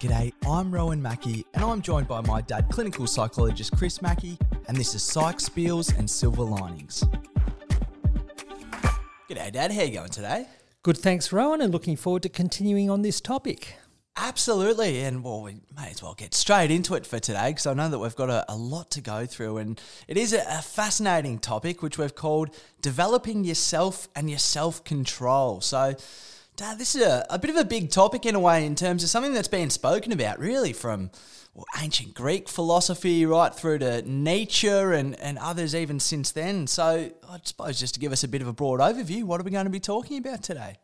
G'day, I'm Rowan Mackey, and I'm joined by my dad, clinical psychologist Chris Mackey, and this is Psych Spiels and Silver Linings. G'day, Dad. How you going today? Good, thanks, Rowan, and looking forward to continuing on this topic. Absolutely, and well, we may as well get straight into it for today because I know that we've got a, a, lot to go through, and it is a, a fascinating topic which we've called developing yourself and your self control. So, Dad, this is a, a bit of a big topic in a way in terms of something that's been spoken about really from well, ancient Greek philosophy right through to Nietzsche and, and others even since then. So, I suppose just to give us a bit of a broad overview, what are we going to be talking about today?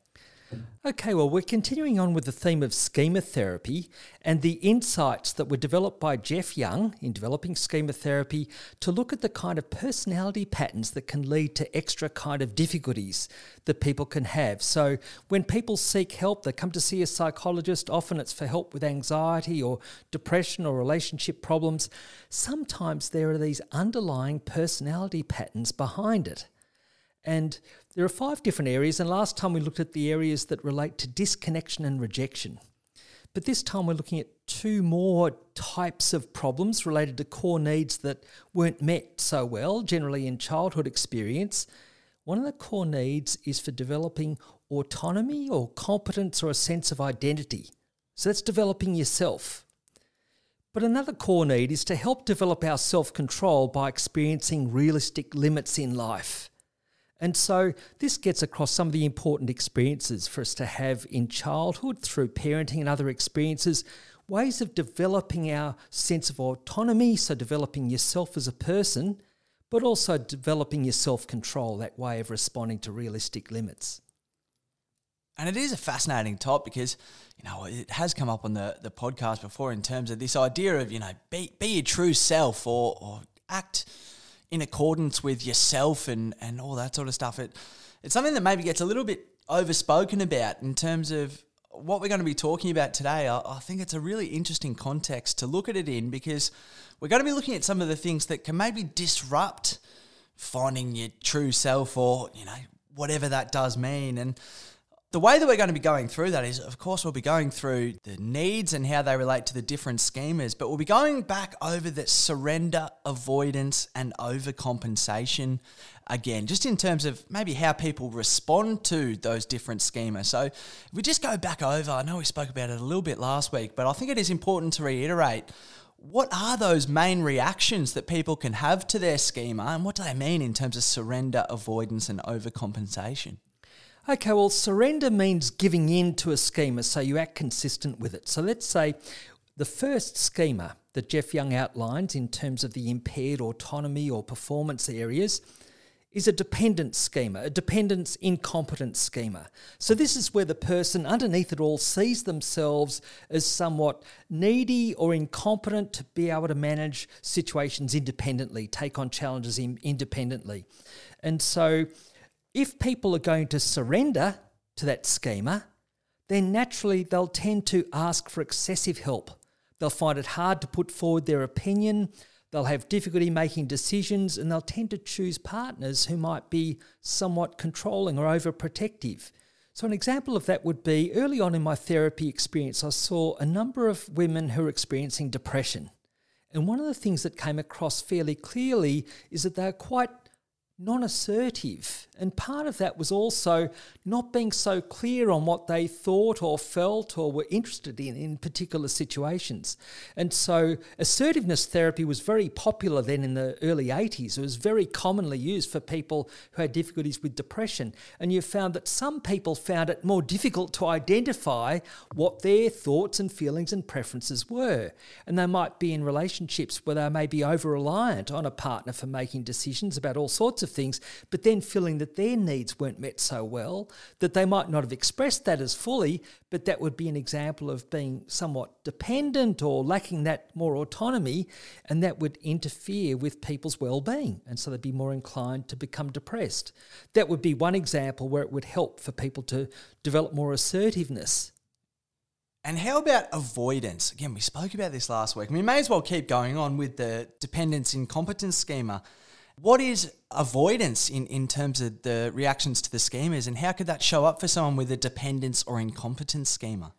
Okay, well, we're continuing on with the theme of schema therapy and the insights that were developed by Jeff Young in developing schema therapy to look at the kind of personality patterns that can lead to extra kind of difficulties that people can have. So, when people seek help, they come to see a psychologist, often it's for help with anxiety or depression or relationship problems. Sometimes there are these underlying personality patterns behind it. And there are five different areas, and last time we looked at the areas that relate to disconnection and rejection. But this time we're looking at two more types of problems related to core needs that weren't met so well, generally in childhood experience. One of the core needs is for developing autonomy or competence or a sense of identity. So that's developing yourself. But another core need is to help develop our self control by experiencing realistic limits in life. And so this gets across some of the important experiences for us to have in childhood through parenting and other experiences, ways of developing our sense of autonomy, so developing yourself as a person, but also developing your self control, that way of responding to realistic limits. And it is a fascinating topic because, you know, it has come up on the, the podcast before in terms of this idea of, you know, be, be your true self or, or act in accordance with yourself and, and all that sort of stuff. It it's something that maybe gets a little bit overspoken about in terms of what we're going to be talking about today. I, I think it's a really interesting context to look at it in because we're going to be looking at some of the things that can maybe disrupt finding your true self or, you know, whatever that does mean. And the way that we're going to be going through that is, of course, we'll be going through the needs and how they relate to the different schemas, but we'll be going back over the surrender, avoidance, and overcompensation again, just in terms of maybe how people respond to those different schemas. So, if we just go back over, I know we spoke about it a little bit last week, but I think it is important to reiterate what are those main reactions that people can have to their schema and what do they mean in terms of surrender, avoidance, and overcompensation? Okay, well, surrender means giving in to a schema so you act consistent with it. So let's say the first schema that Jeff Young outlines in terms of the impaired autonomy or performance areas is a dependence schema, a dependence incompetence schema. So, this is where the person underneath it all sees themselves as somewhat needy or incompetent to be able to manage situations independently, take on challenges independently. And so, if people are going to surrender to that schema, then naturally they'll tend to ask for excessive help. They'll find it hard to put forward their opinion, they'll have difficulty making decisions, and they'll tend to choose partners who might be somewhat controlling or overprotective. So, an example of that would be early on in my therapy experience, I saw a number of women who were experiencing depression. And one of the things that came across fairly clearly is that they're quite non assertive. And part of that was also not being so clear on what they thought or felt or were interested in in particular situations. And so assertiveness therapy was very popular then in the early 80s. It was very commonly used for people who had difficulties with depression. And you found that some people found it more difficult to identify what their thoughts and feelings and preferences were. And they might be in relationships where they may be over reliant on a partner for making decisions about all sorts of things, but then feeling that their needs weren't met so well, that they might not have expressed that as fully, but that would be an example of being somewhat dependent or lacking that more autonomy, and that would interfere with people's well being. And so they'd be more inclined to become depressed. That would be one example where it would help for people to develop more assertiveness. And how about avoidance? Again, we spoke about this last week. We may as well keep going on with the dependence incompetence schema. What is avoidance in, in terms of the reactions to the schemas, and how could that show up for someone with a dependence or incompetence schema?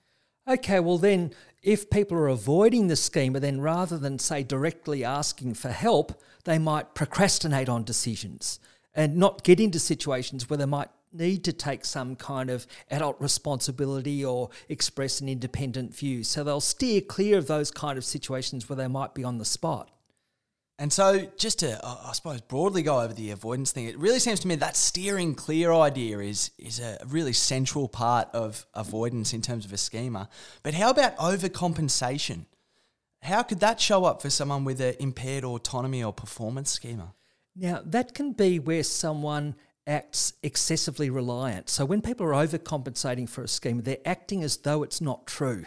Okay, well, then, if people are avoiding the schema, then rather than say directly asking for help, they might procrastinate on decisions and not get into situations where they might need to take some kind of adult responsibility or express an independent view. So they'll steer clear of those kind of situations where they might be on the spot. And so, just to, I suppose, broadly go over the avoidance thing, it really seems to me that steering clear idea is is a really central part of avoidance in terms of a schema. But how about overcompensation? How could that show up for someone with an impaired autonomy or performance schema? Now, that can be where someone acts excessively reliant. So, when people are overcompensating for a schema, they're acting as though it's not true.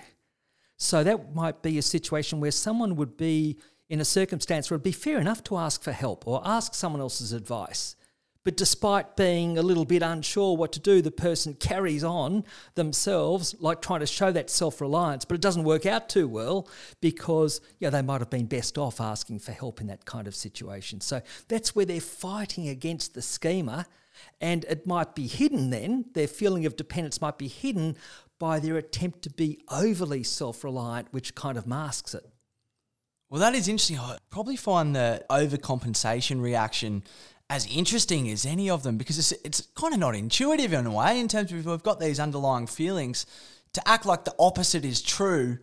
So, that might be a situation where someone would be in a circumstance where it'd be fair enough to ask for help or ask someone else's advice. But despite being a little bit unsure what to do, the person carries on themselves, like trying to show that self reliance, but it doesn't work out too well because yeah, they might have been best off asking for help in that kind of situation. So that's where they're fighting against the schema, and it might be hidden then, their feeling of dependence might be hidden by their attempt to be overly self reliant, which kind of masks it. Well, that is interesting. I probably find the overcompensation reaction as interesting as any of them because it's, it's kind of not intuitive in a way in terms of we've got these underlying feelings to act like the opposite is true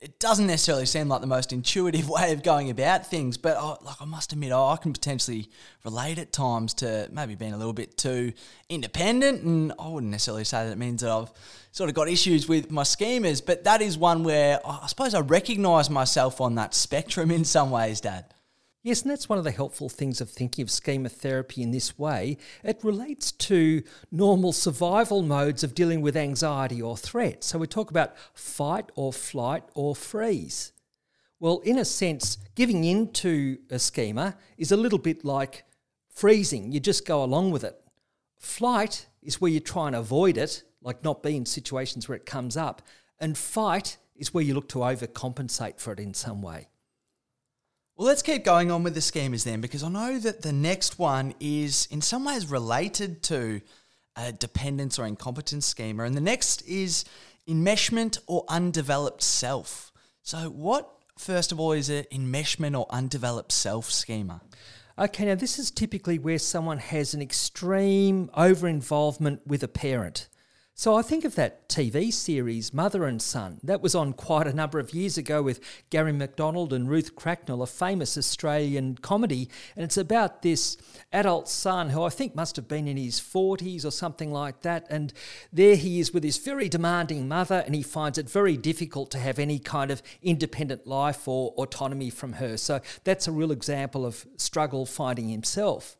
it doesn't necessarily seem like the most intuitive way of going about things, but I, like I must admit, I can potentially relate at times to maybe being a little bit too independent, and I wouldn't necessarily say that it means that I've sort of got issues with my schemas, but that is one where I suppose I recognise myself on that spectrum in some ways, Dad. Yes, and that's one of the helpful things of thinking of schema therapy in this way. It relates to normal survival modes of dealing with anxiety or threat. So we talk about fight or flight or freeze. Well, in a sense, giving in to a schema is a little bit like freezing. You just go along with it. Flight is where you try and avoid it, like not be in situations where it comes up. And fight is where you look to overcompensate for it in some way. Well, let's keep going on with the schemas then, because I know that the next one is in some ways related to a dependence or incompetence schema, and the next is enmeshment or undeveloped self. So, what, first of all, is an enmeshment or undeveloped self schema? Okay, now this is typically where someone has an extreme over involvement with a parent. So I think of that TV series, Mother and Son. That was on quite a number of years ago with Garry McDonald and Ruth Cracknell, a famous Australian comedy. And it's about this adult son who I think must have been in his 40s or something like that. And there he is with his very demanding mother, and he finds it very difficult to have any kind of independent life or autonomy from her. So that's a real example of struggle finding himself.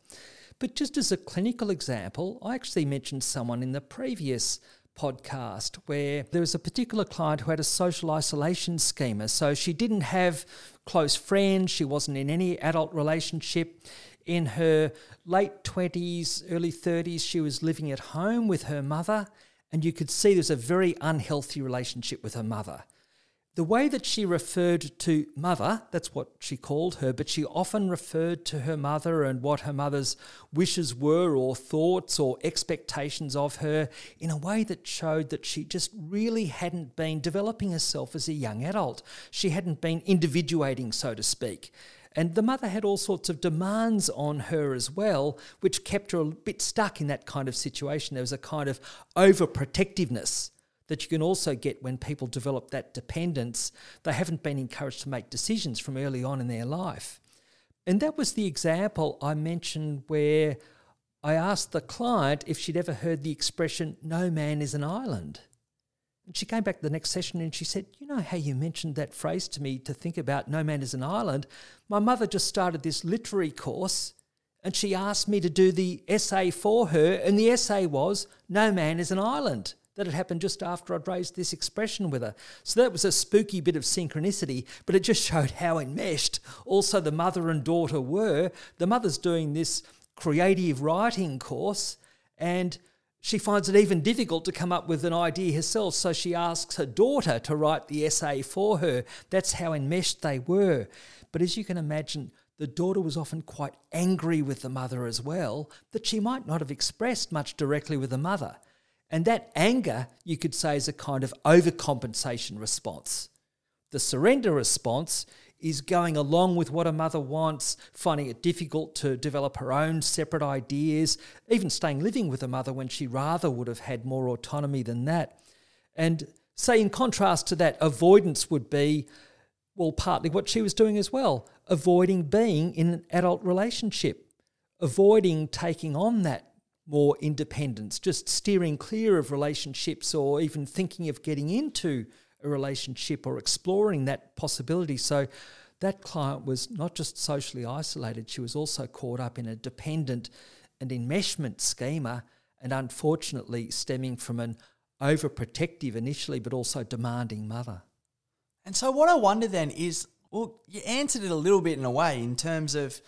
But just as a clinical example, I actually mentioned someone in the previous podcast where there was a particular client who had a social isolation schema. So she didn't have close friends, she wasn't in any adult relationship. In her late 20s, early 30s, she was living at home with her mother, and you could see there's a very unhealthy relationship with her mother. The way that she referred to mother, that's what she called her, but she often referred to her mother and what her mother's wishes were, or thoughts, or expectations of her, in a way that showed that she just really hadn't been developing herself as a young adult. She hadn't been individuating, so to speak. And the mother had all sorts of demands on her as well, which kept her a bit stuck in that kind of situation. There was a kind of overprotectiveness that you can also get when people develop that dependence. They haven't been encouraged to make decisions from early on in their life. And that was the example I mentioned where I asked the client if she'd ever heard the expression, no man is an island. And she came back the next session and she said, You know how you mentioned that phrase to me to think about no man is an island? My mother just started this literary course and she asked me to do the essay for her, and the essay was, No man is an island that had happened just after I'd raised this expression with her. So that was a spooky bit of synchronicity, but it just showed how enmeshed also the mother and daughter were. The mother's doing this creative writing course, and she finds it even difficult to come up with an idea herself, so she asks her daughter to write the essay for her. That's how enmeshed they were. But as you can imagine, the daughter was often quite angry with the mother as well, that she might not have expressed much directly with the mother. And that anger, you could say, is a kind of overcompensation response. The surrender response is going along with what a mother wants, finding it difficult to develop her own separate ideas, even staying living with a mother when she rather would have had more autonomy than that. And say, in contrast to that, avoidance would be, well, partly what she was doing as well, avoiding being in an adult relationship, avoiding taking on that more independence, just steering clear of relationships or even thinking of getting into a relationship or exploring that possibility. So that client was not just socially isolated, she was also caught up in a dependent and enmeshment schema, and unfortunately stemming from an overprotective initially, but also demanding mother. And so, what I wonder then is well, you answered it a little bit in a way in terms of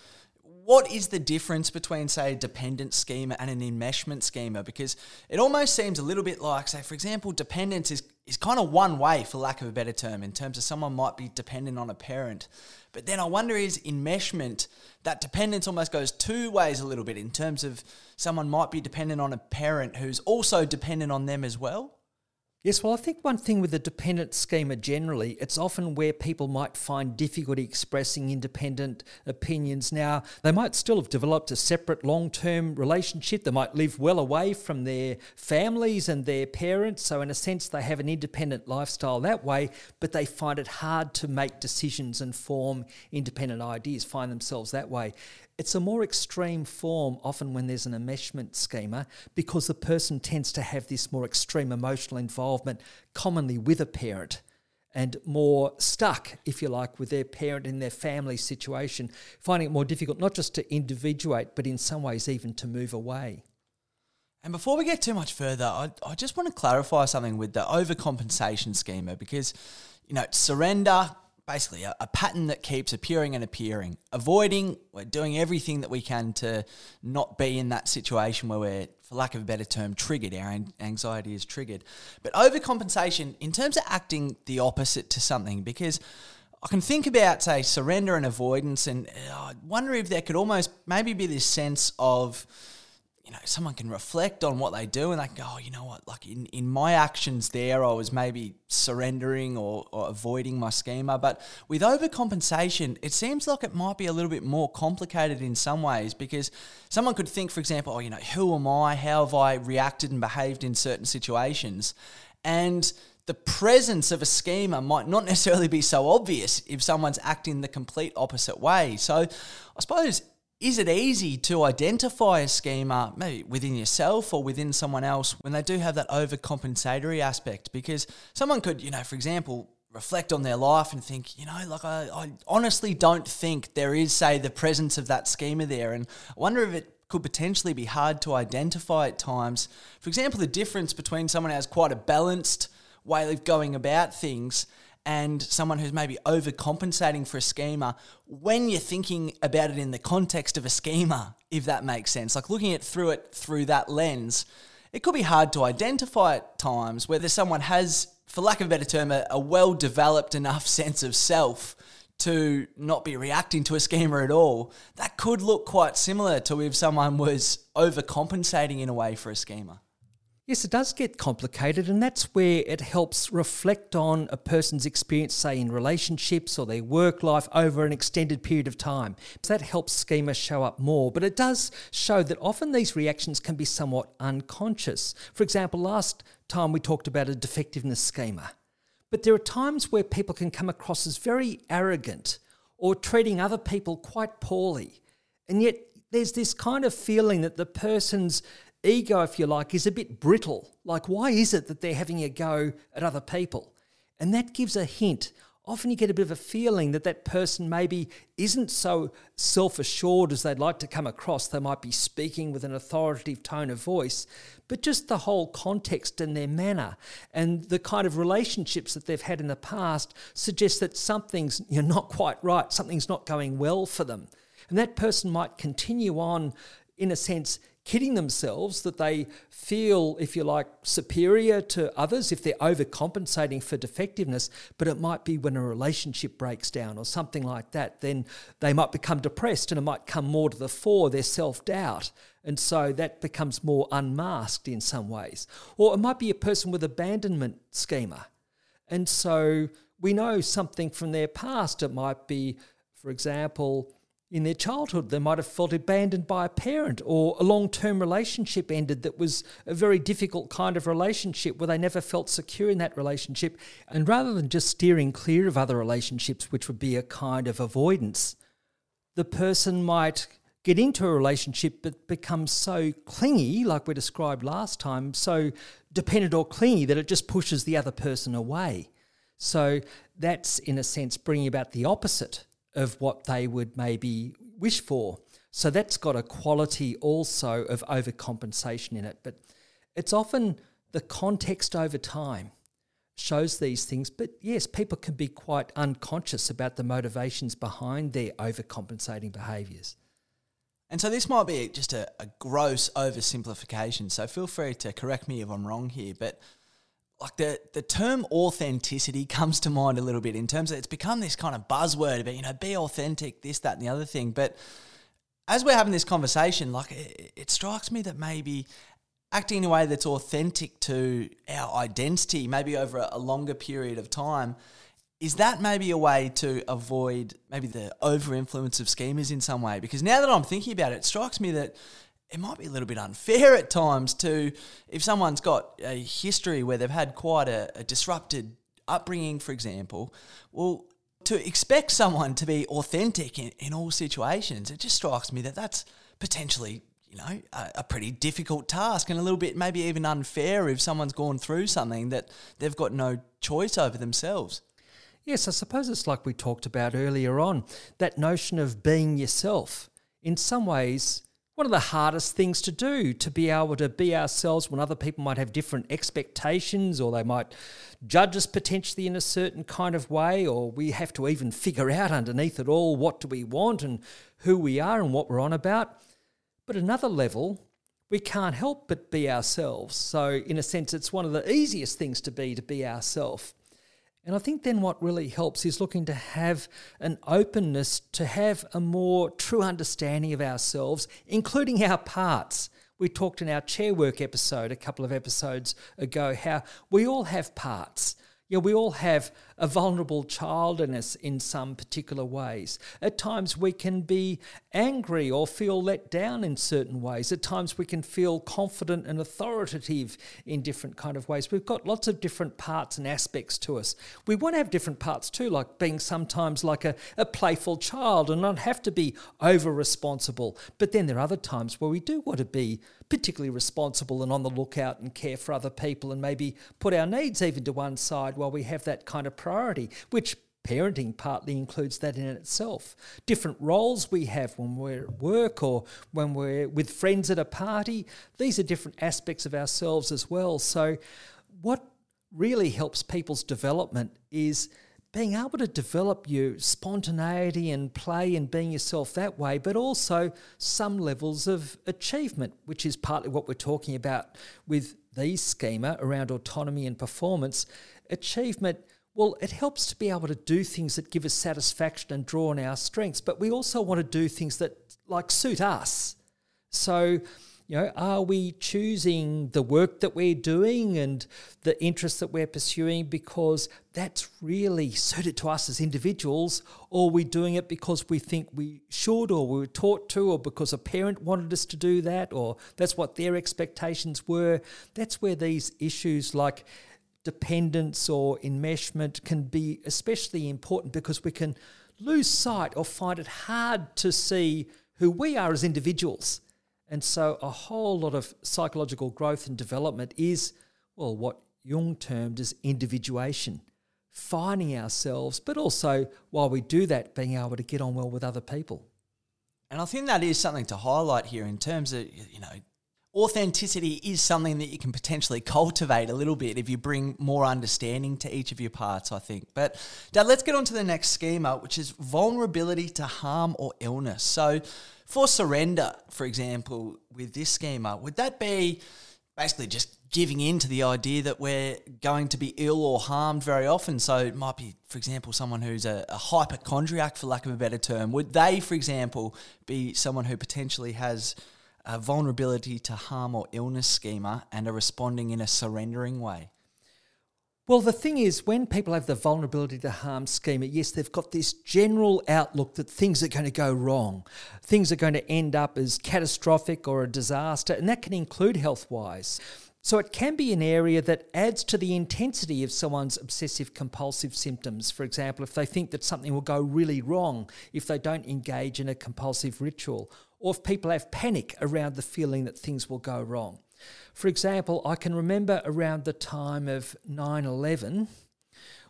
what is the difference between, say, a dependent schema and an enmeshment schema? Because it almost seems a little bit like, say, for example, dependence is, is kind of one way, for lack of a better term, in terms of someone might be dependent on a parent. But then I wonder is enmeshment, that dependence almost goes two ways a little bit in terms of someone might be dependent on a parent who's also dependent on them as well? Yes, well, I think one thing with the dependent schema generally, it's often where people might find difficulty expressing independent opinions. Now, they might still have developed a separate long term relationship. They might live well away from their families and their parents. So, in a sense, they have an independent lifestyle that way, but they find it hard to make decisions and form independent ideas, find themselves that way. It's a more extreme form often when there's an enmeshment schema because the person tends to have this more extreme emotional involvement, commonly with a parent, and more stuck, if you like, with their parent in their family situation, finding it more difficult not just to individuate, but in some ways even to move away. And before we get too much further, I, I just want to clarify something with the overcompensation schema because, you know, surrender, basically a, a, pattern that keeps appearing and appearing, avoiding, we're doing everything that we can to not be in that situation where we're, for lack of a better term, triggered, our anxiety is triggered. But overcompensation, in terms of acting the opposite to something, because I can think about, say, surrender and avoidance, and uh, I wonder if there could almost maybe be this sense of, you know, someone can reflect on what they do and they can go, oh, you know what, like in, in my actions there, I was maybe surrendering or, or avoiding my schema. But with overcompensation, it seems like it might be a little bit more complicated in some ways because someone could think, for example, oh, you know, who am I? How have I reacted and behaved in certain situations? And the presence of a schema might not necessarily be so obvious if someone's acting the complete opposite way. So I suppose is it easy to identify a schema, maybe within yourself or within someone else, when they do have that overcompensatory aspect? Because someone could, you know, for example, reflect on their life and think, you know, like I, I honestly don't think there is, say, the presence of that schema there. And I wonder if it could potentially be hard to identify at times. For example, the difference between someone who has quite a balanced way of going about things and someone who's maybe overcompensating for a schema when you're thinking about it in the context of a schema, if that makes sense. Like looking at through it through that lens, it could be hard to identify at times whether someone has, for lack of a better term, a, a well developed enough sense of self to not be reacting to a schema at all. That could look quite similar to if someone was overcompensating in a way for a schema. Yes, it does get complicated, and that's where it helps reflect on a person's experience, say in relationships or their work life over an extended period of time. So that helps schema show up more, but it does show that often these reactions can be somewhat unconscious. For example, last time we talked about a defectiveness schema, but there are times where people can come across as very arrogant or treating other people quite poorly, and yet there's this kind of feeling that the person's ego, if you like, is a bit brittle. Like, why is it that they're having a go at other people? And that gives a hint. Often you get a bit of a feeling that that person maybe isn't so self assured as they'd like to come across. They might be speaking with an authoritative tone of voice, but just the whole context and their manner and the kind of relationships that they've had in the past suggests that something's you know, not quite right, something's not going well for them. And that person might continue on, in a sense, kidding themselves that they feel, if you like, superior to others if they're overcompensating for defectiveness, but it might be when a relationship breaks down or something like that, then they might become depressed and it might come more to the fore, their self doubt. And so that becomes more unmasked in some ways. Or it might be a person with abandonment schema. And so we know something from their past. It might be, for example, in their childhood, they might have felt abandoned by a parent, or a long term relationship ended that was a very difficult kind of relationship where they never felt secure in that relationship. And rather than just steering clear of other relationships, which would be a kind of avoidance, the person might get into a relationship but become so clingy, like we described last time, so dependent or clingy that it just pushes the other person away. So that's, in a sense, bringing about the opposite of what they would maybe wish for. So that's got a quality also of overcompensation in it. But it's often the context over time shows these things. But yes, people can be quite unconscious about the motivations behind their overcompensating behaviours. And so this might be just a, a gross oversimplification. So feel free to correct me if I'm wrong here. But like the the term authenticity comes to mind a little bit in terms of it's become this kind of buzzword about you know be authentic this that and the other thing. But as we're having this conversation like it, it strikes me that maybe acting in a way that's authentic to our identity maybe over a, longer period of time is that maybe a way to avoid maybe the over influence of schemas in some way? Because now that I'm thinking about it, it strikes me that it might be a little bit unfair at times to if someone's got a history where they've had quite a, a disrupted upbringing, for example. Well, to expect someone to be authentic in, in all situations, it just strikes me that that's potentially you know, a, a, pretty difficult task and a little bit maybe even unfair if someone's gone through something that they've got no choice over themselves. Yes, I suppose it's like we talked about earlier on that notion of being yourself. In some ways, one of the hardest things to do to be able to be ourselves when other people might have different expectations or they might judge us potentially in a certain kind of way or we have to even figure out underneath it all what do we want and who we are and what we're on about. But another level we can't help but be ourselves. So in a sense it's one of the easiest things to be to be ourselves and I think then what really helps is looking to have an openness to have a more true understanding of ourselves, including our parts. We talked in our chair work episode a couple of episodes ago how we all have parts. Yeah, we all have a vulnerable childness in some particular ways. At times we can be angry or feel let down in certain ways. At times we can feel confident and authoritative in different kind of ways. We've got lots of different parts and aspects to us. We want to have different parts too, like being sometimes like a, a playful child and not have to be over responsible. But then there are other times where we do want to be particularly responsible and on the lookout and care for other people and maybe put our needs even to one side while we have that kind of priority, which parenting partly includes that in itself. Different roles we have when we're at work or when we're with friends at a party, these are different aspects of ourselves as well. So, what really helps people's development is being able to develop your spontaneity and play and being yourself that way, but also some levels of achievement, which is partly what we're talking about with these schema around autonomy and performance. Achievement, well, it helps to be able to do things that give us satisfaction and draw on our strengths, but we also want to do things that like suit us. So you know, are we choosing the work that we're doing and the interests that we're pursuing because that's really suited to us as individuals, or are we doing it because we think we should, or we were taught to, or because a parent wanted us to do that, or that's what their expectations were? That's where these issues like dependence or enmeshment can be especially important because we can lose sight or find it hard to see who we are as individuals and so a whole lot of psychological growth and development is, well, what Jung termed as individuation, finding ourselves, but also while we do that, being able to get on well with other people. And I think that is something to highlight here in terms of, you know, authenticity is something that you can potentially cultivate a little bit if you bring more understanding to each of your parts, I think. But Dad, let's get on to the next schema, which is vulnerability to harm or illness. So for surrender, for example, with this schema, would that be basically just giving in to the idea that we're going to be ill or harmed very often. So it might be, for example, someone who's a, a, hypochondriac, for lack of a better term. Would they, for example, be someone who potentially has a vulnerability to harm or illness schema and are responding in a surrendering way? Well, the thing is, when people have the vulnerability to harm schema, yes, they've got this general outlook that things are going to go wrong. Things are going to end up as catastrophic or a disaster, and that can include health wise. So it can be an area that adds to the intensity of someone's obsessive compulsive symptoms. For example, if they think that something will go really wrong if they don't engage in a compulsive ritual, or if people have panic around the feeling that things will go wrong. For example, I can remember around the time of 9 11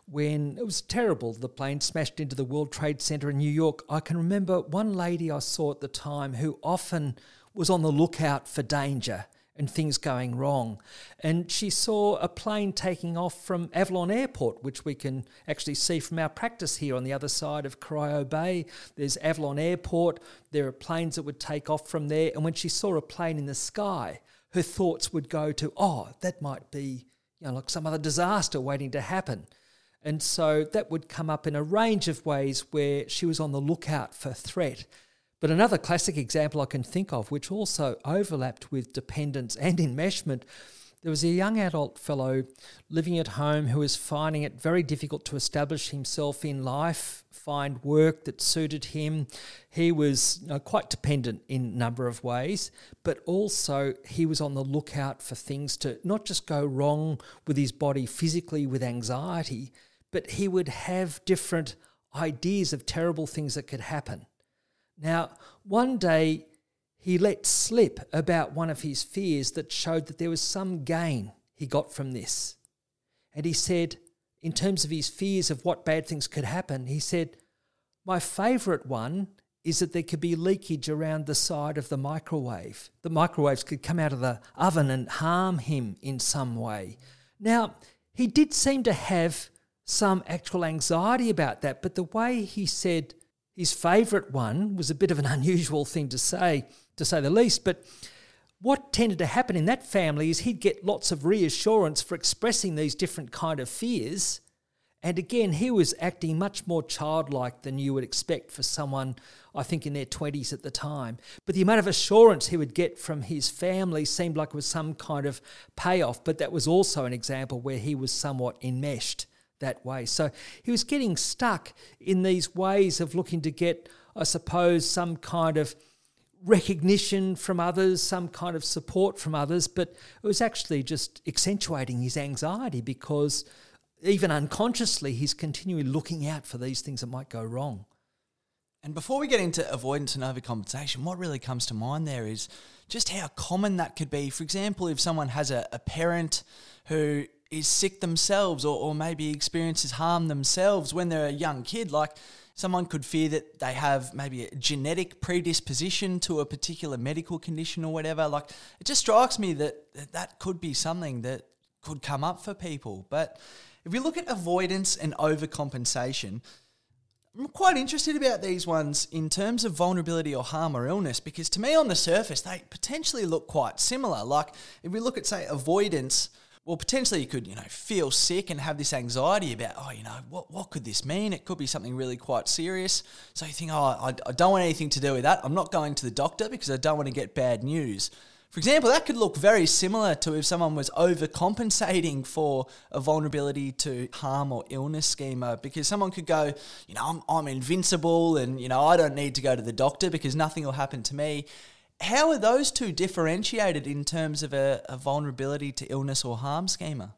when it was terrible. The plane smashed into the World Trade Center in New York. I can remember one lady I saw at the time who often was on the lookout for danger and things going wrong. And she saw a plane taking off from Avalon Airport, which we can actually see from our practice here on the other side of Corio Bay. There's Avalon Airport, there are planes that would take off from there. And when she saw a plane in the sky, her thoughts would go to, oh, that might be you know, like some other disaster waiting to happen. And so that would come up in a range of ways where she was on the lookout for threat. But another classic example I can think of, which also overlapped with dependence and enmeshment, there was a young adult fellow living at home who was finding it very difficult to establish himself in life, find work that suited him. He was you know, quite dependent in a number of ways, but also he was on the lookout for things to not just go wrong with his body physically with anxiety, but he would have different ideas of terrible things that could happen. Now, one day he let slip about one of his fears that showed that there was some gain he got from this. And he said, in terms of his fears of what bad things could happen, he said, My favourite one is that there could be leakage around the side of the microwave. The microwaves could come out of the oven and harm him in some way. Now, he did seem to have some actual anxiety about that, but the way he said his favourite one was a bit of an unusual thing to say, to say the least. But what tended to happen in that family is he'd get lots of reassurance for expressing these different kind of fears. And again, he was acting much more childlike than you would expect for someone, I think, in their 20s at the time. But the amount of assurance he would get from his family seemed like it was some kind of payoff. But that was also an example where he was somewhat enmeshed that way. So he was getting stuck in these ways of looking to get, I suppose, some kind of recognition from others, some kind of support from others, but it was actually just accentuating his anxiety because even unconsciously he's continually looking out for these things that might go wrong. And before we get into avoidance and overcompensation, what really comes to mind there is just how common that could be. For example, if someone has a, a parent who is sick themselves or, or maybe experiences harm themselves when they're a young kid. Like someone could fear that they have maybe a genetic predisposition to a particular medical condition or whatever. Like it just strikes me that that, that could be something that could come up for people. But if we look at avoidance and overcompensation, I'm quite interested about these ones in terms of vulnerability or harm or illness because to me on the surface they potentially look quite similar. Like if we look at say avoidance, well, potentially you could, you know, feel sick and have this anxiety about, oh, you know, what, what could this mean? It could be something really quite serious. So you think, oh, I, I don't want anything to do with that. I'm not going to the doctor because I don't want to get bad news. For example, that could look very similar to if someone was overcompensating for a vulnerability to harm or illness schema, because someone could go, you know, I'm, I'm invincible and, you know, I don't need to go to the doctor because nothing will happen to me. How are those two differentiated in terms of a, a vulnerability to illness or harm schema?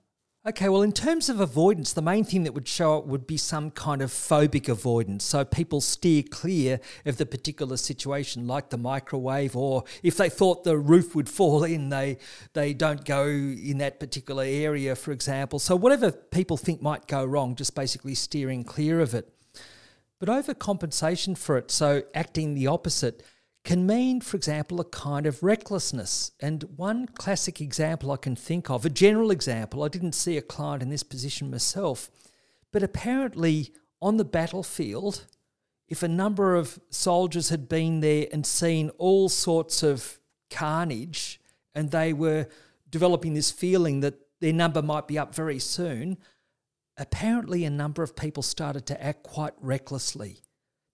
Okay, well, in terms of avoidance, the main thing that would show up would be some kind of phobic avoidance. So people steer clear of the particular situation, like the microwave, or if they thought the roof would fall in, they they don't go in that particular area, for example. So whatever people think might go wrong, just basically steering clear of it. But overcompensation for it, so acting the opposite can mean, for example, a kind of recklessness. And one classic example I can think of, a general example, I didn't see a client in this position myself, but apparently on the battlefield, if a number of soldiers had been there and seen all sorts of carnage and they were developing this feeling that their number might be up very soon, apparently a number of people started to act quite recklessly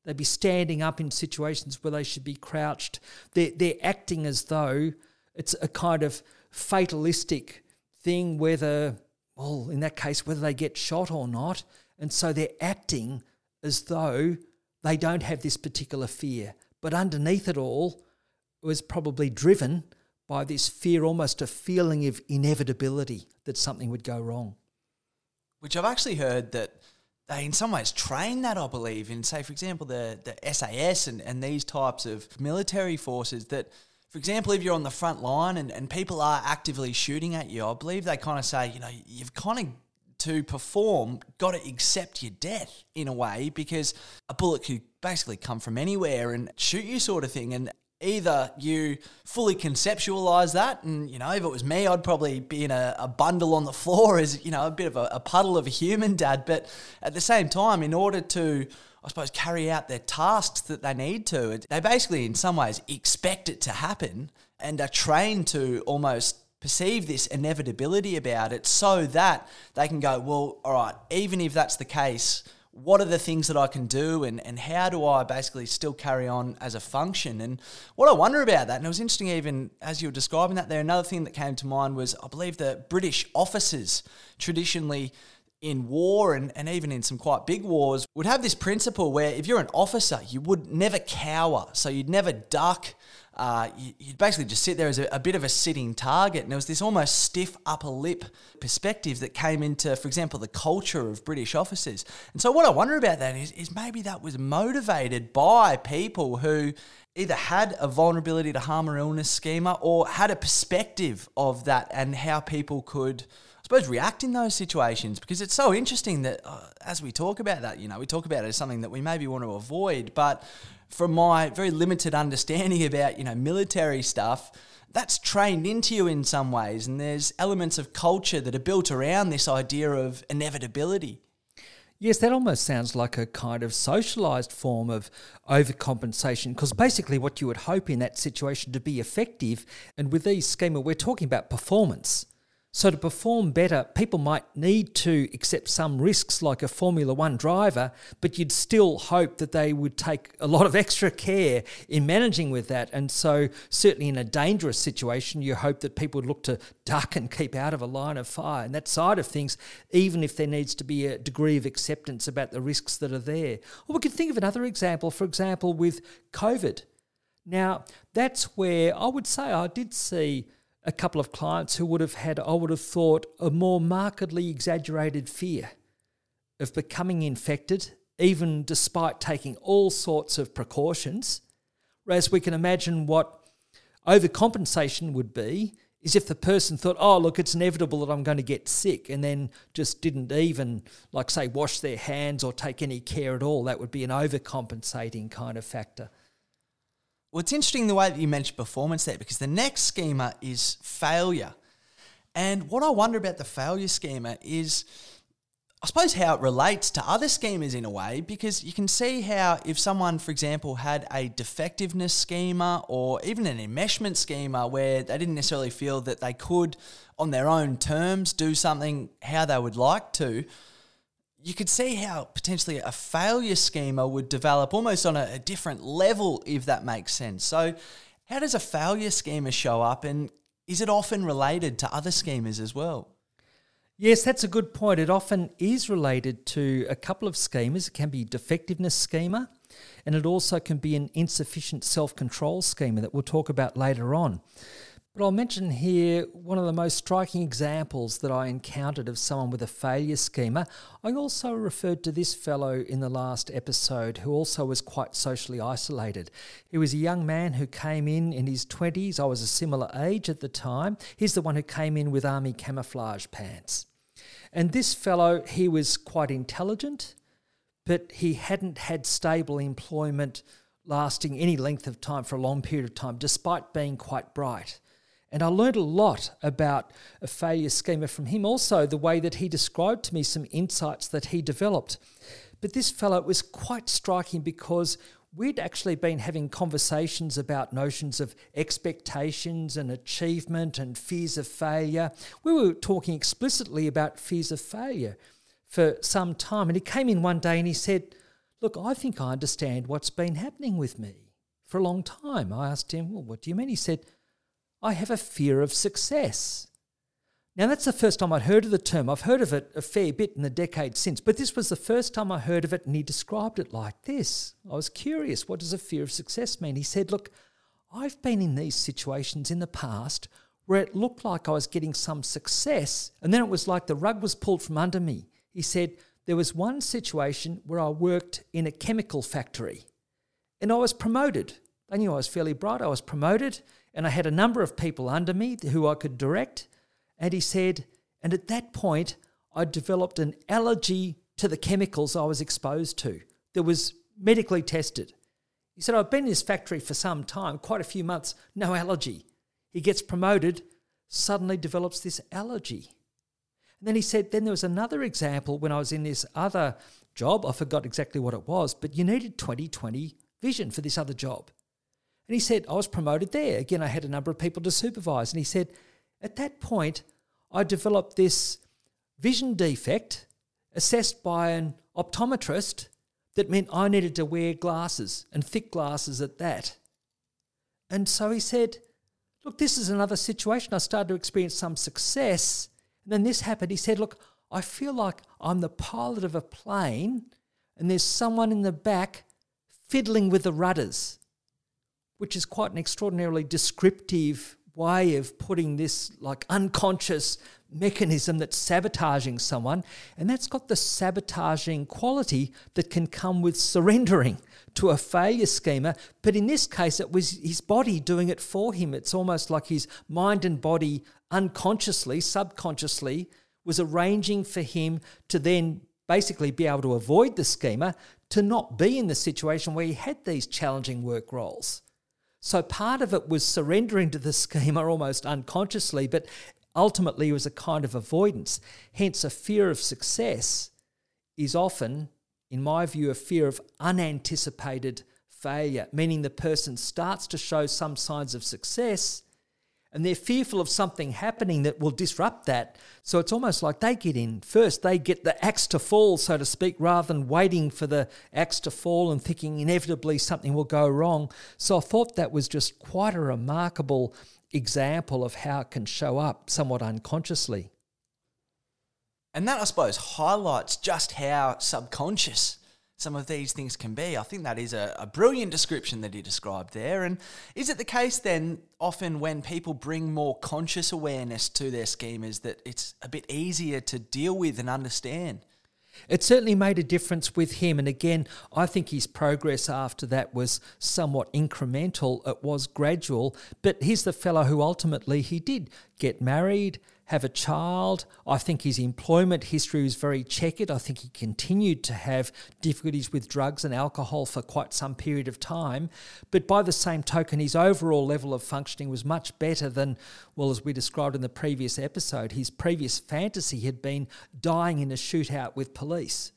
They'd be standing up in situations where they should be crouched. They're, they're acting as though it's a kind of fatalistic thing, whether, well, in that case, whether they get shot or not. And so they're acting as though they don't have this particular fear. But underneath it all, it was probably driven by this fear, almost a feeling of inevitability that something would go wrong. Which I've actually heard that they in some ways train that, I believe, in say, for example, the, the SAS and, and these types of military forces that for example, if you're on the front line and, and people are actively shooting at you, I believe they kind of say, you know, you've kind of to perform got to accept your death in a way because a bullet could basically come from anywhere and shoot you sort of thing. And either you fully conceptualize that and you know if it was me i'd probably be in a, a bundle on the floor as you know a bit of a, a, puddle of a human dad. But at the same time in order to i suppose carry out their tasks that they need to they basically in some ways expect it to happen and are trained to almost perceive this inevitability about it so that they can go well all right even if that's the case what are the things that I can do and, and how do I basically still carry on as a function? And what I wonder about that, and it was interesting even as you were describing that there, another thing that came to mind was I believe the British officers traditionally in war and, and even in some quite big wars would have this principle where if you're an officer, you would never cower. So you'd never duck uh, you, would basically just sit there as a, a, bit of a sitting target. And there was this almost stiff upper lip perspective that came into, for example, the culture of British officers. And so, what I wonder about that is, is maybe that was motivated by people who either had a vulnerability to harm or illness schema or had a perspective of that and how people could. I suppose react in those situations because it's so interesting that uh, as we talk about that, you know, we talk about it as something that we maybe want to avoid, but from my very limited understanding about, you know, military stuff, that's trained into you in some ways. And there's elements of culture that are built around this idea of inevitability. Yes, that almost sounds like a kind of socialized form of overcompensation because basically what you would hope in that situation to be effective, and with these schema, we're talking about performance. So, to perform better, people might need to accept some risks like a Formula One driver, but you'd still hope that they would take a lot of extra care in managing with that. And so, certainly in a dangerous situation, you hope that people would look to duck and keep out of a line of fire. And that side of things, even if there needs to be a degree of acceptance about the risks that are there. Or we could think of another example, for example, with COVID. Now, that's where I would say I did see a couple of clients who would have had, I would have thought, a more markedly exaggerated fear of becoming infected, even despite taking all sorts of precautions. Whereas we can imagine what overcompensation would be is if the person thought, oh, look, it's inevitable that I'm going to get sick, and then just didn't even, like, say, wash their hands or take any care at all. That would be an overcompensating kind of factor. Well, it's interesting the way that you mentioned performance there because the next schema is failure. And what I wonder about the failure schema is, I suppose, how it relates to other schemas in a way, because you can see how if someone, for example, had a defectiveness schema or even an enmeshment schema where they didn't necessarily feel that they could, on their own terms, do something how they would like to, you could see how potentially a failure schema would develop almost on a, a, different level, if that makes sense. So, how does a failure schema show up, and is it often related to other schemas as well? Yes, that's a good point. It often is related to a couple of schemas. It can be defectiveness schema, and it also can be an insufficient self control schema that we'll talk about later on. But I'll mention here one of the most striking examples that I encountered of someone with a failure schema. I also referred to this fellow in the last episode who also was quite socially isolated. He was a young man who came in in his 20s. I was a similar age at the time. He's the one who came in with army camouflage pants. And this fellow, he was quite intelligent, but he hadn't had stable employment lasting any length of time for a long period of time, despite being quite bright. And I learned a lot about a failure schema from him, also the way that he described to me some insights that he developed. But this fellow was quite striking because we'd actually been having conversations about notions of expectations and achievement and fears of failure. We were talking explicitly about fears of failure for some time. And he came in one day and he said, Look, I think I understand what's been happening with me for a long time. I asked him, Well, what do you mean? He said, I have a fear of success. Now, that's the first time I'd heard of the term. I've heard of it a fair bit in the decades since, but this was the first time I heard of it, and he described it like this. I was curious, what does a fear of success mean? He said, Look, I've been in these situations in the past where it looked like I was getting some success, and then it was like the rug was pulled from under me. He said, There was one situation where I worked in a chemical factory, and I was promoted. They knew I was fairly bright. I was promoted, and I had a number of people under me who I could direct and he said, and at that point, I developed an allergy to the chemicals I was exposed to that was medically tested. He said, I've been in this factory for some time, quite a few months, no allergy. He gets promoted, suddenly develops this allergy. And then he said, then there was another example when I was in this other job. I forgot exactly what it was, but you needed 2020 vision for this other job. And he said, I was promoted there. Again, I had a number of people to supervise. And he said, at that point, I developed this vision defect assessed by an optometrist that meant I needed to wear glasses and thick glasses at that. And so he said, Look, this is another situation. I started to experience some success. And then this happened. He said, Look, I feel like I'm the pilot of a plane and there's someone in the back fiddling with the rudders, which is quite an extraordinarily descriptive way of putting this like unconscious mechanism that's sabotaging someone. And that's got the sabotaging quality that can come with surrendering to a failure schema. But in this case, it was his body doing it for him. It's almost like his mind and body unconsciously, subconsciously, was arranging for him to then basically be able to avoid the schema, to not be in the situation where he had these challenging work roles. So part of it was surrendering to the schema almost unconsciously, but ultimately it was a kind of avoidance. Hence, a fear of success is often, in my view, a fear of unanticipated failure, meaning the person starts to show some signs of success and they're fearful of something happening that will disrupt that. So it's almost like they get in first, they get the axe to fall, so to speak, rather than waiting for the axe to fall and thinking inevitably something will go wrong. So I thought that was just quite a remarkable example of how it can show up somewhat unconsciously. And that, I suppose, highlights just how subconscious some of these things can be. I think that is a, a, brilliant description that he described there. And is it the case then, often when people bring more conscious awareness to their schemas, that it's a bit easier to deal with and understand? It certainly made a difference with him. And again, I think his progress after that was somewhat incremental. It was gradual. But he's the fellow who ultimately he did get married, have a child. I think his employment history was very checkered. I think he continued to have difficulties with drugs and alcohol for quite some period of time. But by the same token, his overall level of functioning was much better than, well, as we described in the previous episode, his previous fantasy had been dying in a shootout with police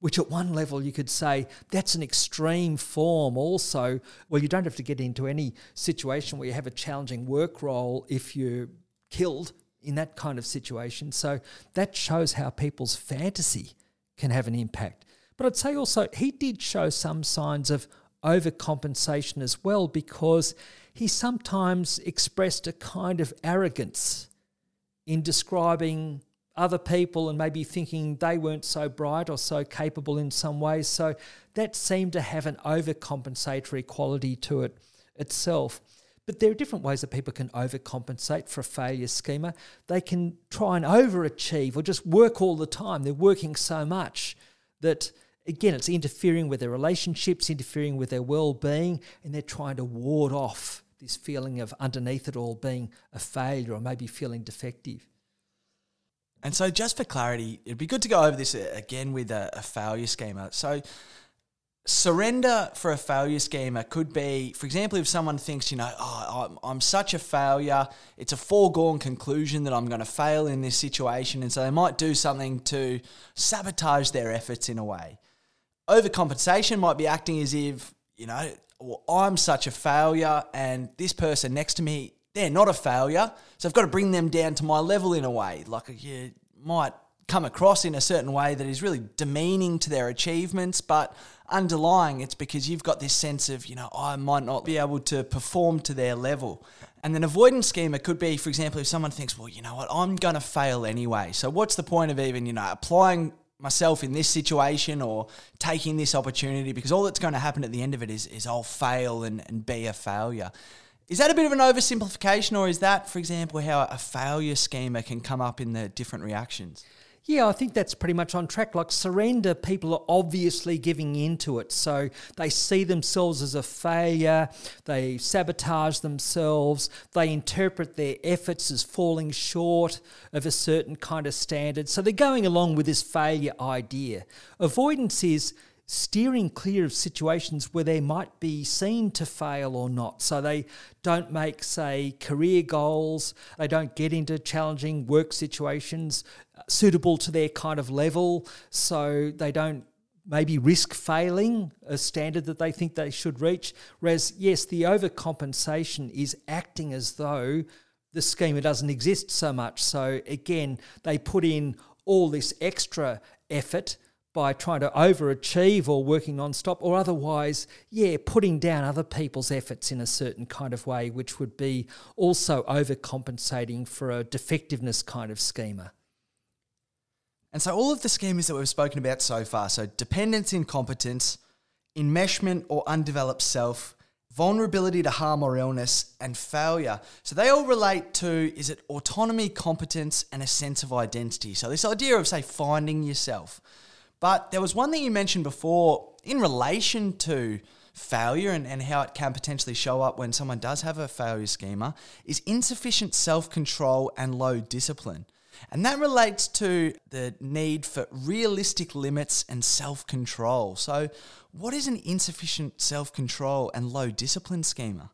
which at one level you could say that's an extreme form also. Well, you don't have to get into any situation where you have a challenging work role if you're killed in that kind of situation. So that shows how people's fantasy can have an impact. But I'd say also he did show some signs of overcompensation as well because he sometimes expressed a kind of arrogance in describing other people and maybe thinking they weren't so bright or so capable in some ways. So that seemed to have an overcompensatory quality to it itself. But there are different ways that people can overcompensate for a failure schema. They can try and overachieve or just work all the time. They're working so much that, again, it's interfering with their relationships, interfering with their well being, and they're trying to ward off this feeling of underneath it all being a failure or maybe feeling defective. And so, just for clarity, it'd be good to go over this again with a, a failure schema. So, surrender for a failure schema could be, for example, if someone thinks, you know, oh, I'm, I'm such a failure, it's a foregone conclusion that I'm going to fail in this situation. And so they might do something to sabotage their efforts in a way. Overcompensation might be acting as if, you know, well, I'm such a failure and this person next to me, they're not a failure. So I've got to bring them down to my level in a way. Like you might come across in a certain way that is really demeaning to their achievements, but underlying it's because you've got this sense of, you know, I might not be able to perform to their level. And then avoidance schema could be, for example, if someone thinks, well, you know what, I'm going to fail anyway. So what's the point of even, you know, applying myself in this situation or taking this opportunity because all that's going to happen at the end of it is, is I'll fail and, and be a failure. Is that a bit of an oversimplification, or is that, for example, how a failure schema can come up in the different reactions? Yeah, I think that's pretty much on track. Like surrender, people are obviously giving into it. So they see themselves as a failure, they sabotage themselves, they interpret their efforts as falling short of a certain kind of standard. So they're going along with this failure idea. Avoidance is steering clear of situations where they might be seen to fail or not. So they don't make, say, career goals, they don't get into challenging work situations uh, suitable to their kind of level, so they don't maybe risk failing a standard that they think they should reach. Whereas, yes, the overcompensation is acting as though the schema doesn't exist so much. So again, they put in all this extra effort by trying to overachieve or working non-stop or otherwise yeah putting down other people's efforts in a certain kind of way which would be also overcompensating for a defectiveness kind of schema and so all of the schemas that we've spoken about so far so dependence incompetence enmeshment or undeveloped self vulnerability to harm or illness and failure so they all relate to is it autonomy competence and a sense of identity. So this idea of say finding yourself but there was one thing you mentioned before in relation to failure and, and how it can potentially show up when someone does have a failure schema is insufficient self control and low discipline. And that relates to the need for realistic limits and self control. So, what is an insufficient self control and low discipline schema?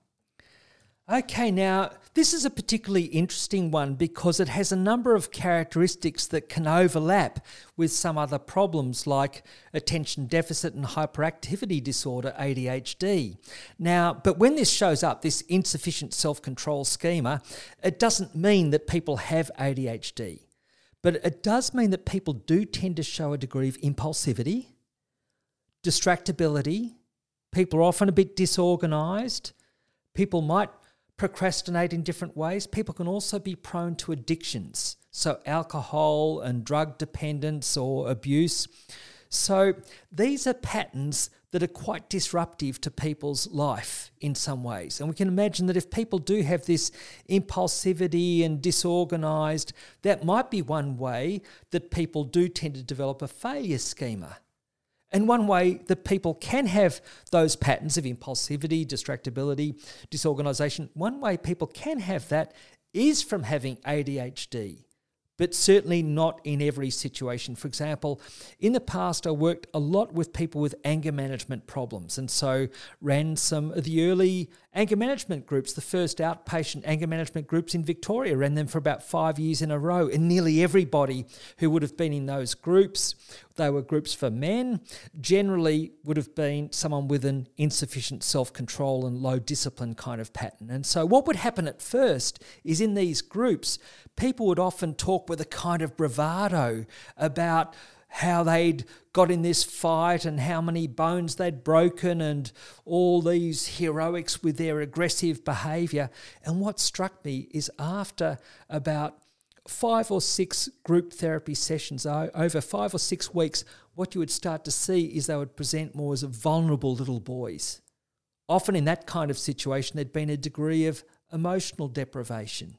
Okay, now this is a particularly interesting one because it has a number of characteristics that can overlap with some other problems like attention deficit and hyperactivity disorder, ADHD. Now, but when this shows up, this insufficient self control schema, it doesn't mean that people have ADHD, but it does mean that people do tend to show a degree of impulsivity, distractibility, people are often a bit disorganized. People might procrastinate in different ways. People can also be prone to addictions, so alcohol and drug dependence or abuse. So these are patterns that are quite disruptive to people's life in some ways. And we can imagine that if people do have this impulsivity and disorganized, that might be one way that people do tend to develop a failure schema. And one way that people can have those patterns of impulsivity, distractibility, disorganization, one way people can have that is from having ADHD but certainly not in every situation. For example, in the past, I worked a lot with people with anger management problems, and so ran some of the early anger management groups, the first outpatient anger management groups in Victoria, ran them for about five years in a row. And nearly everybody who would have been in those groups, they were groups for men, generally would have been someone with an insufficient self control and low discipline kind of pattern. And so, what would happen at first is in these groups, people would often talk with a kind of bravado about how they'd got in this fight and how many bones they'd broken and all these heroics with their aggressive behaviour. And what struck me is after about five or six group therapy sessions over five or six weeks, what you would start to see is they would present more as vulnerable little boys. Often in that kind of situation, there'd been a degree of emotional deprivation.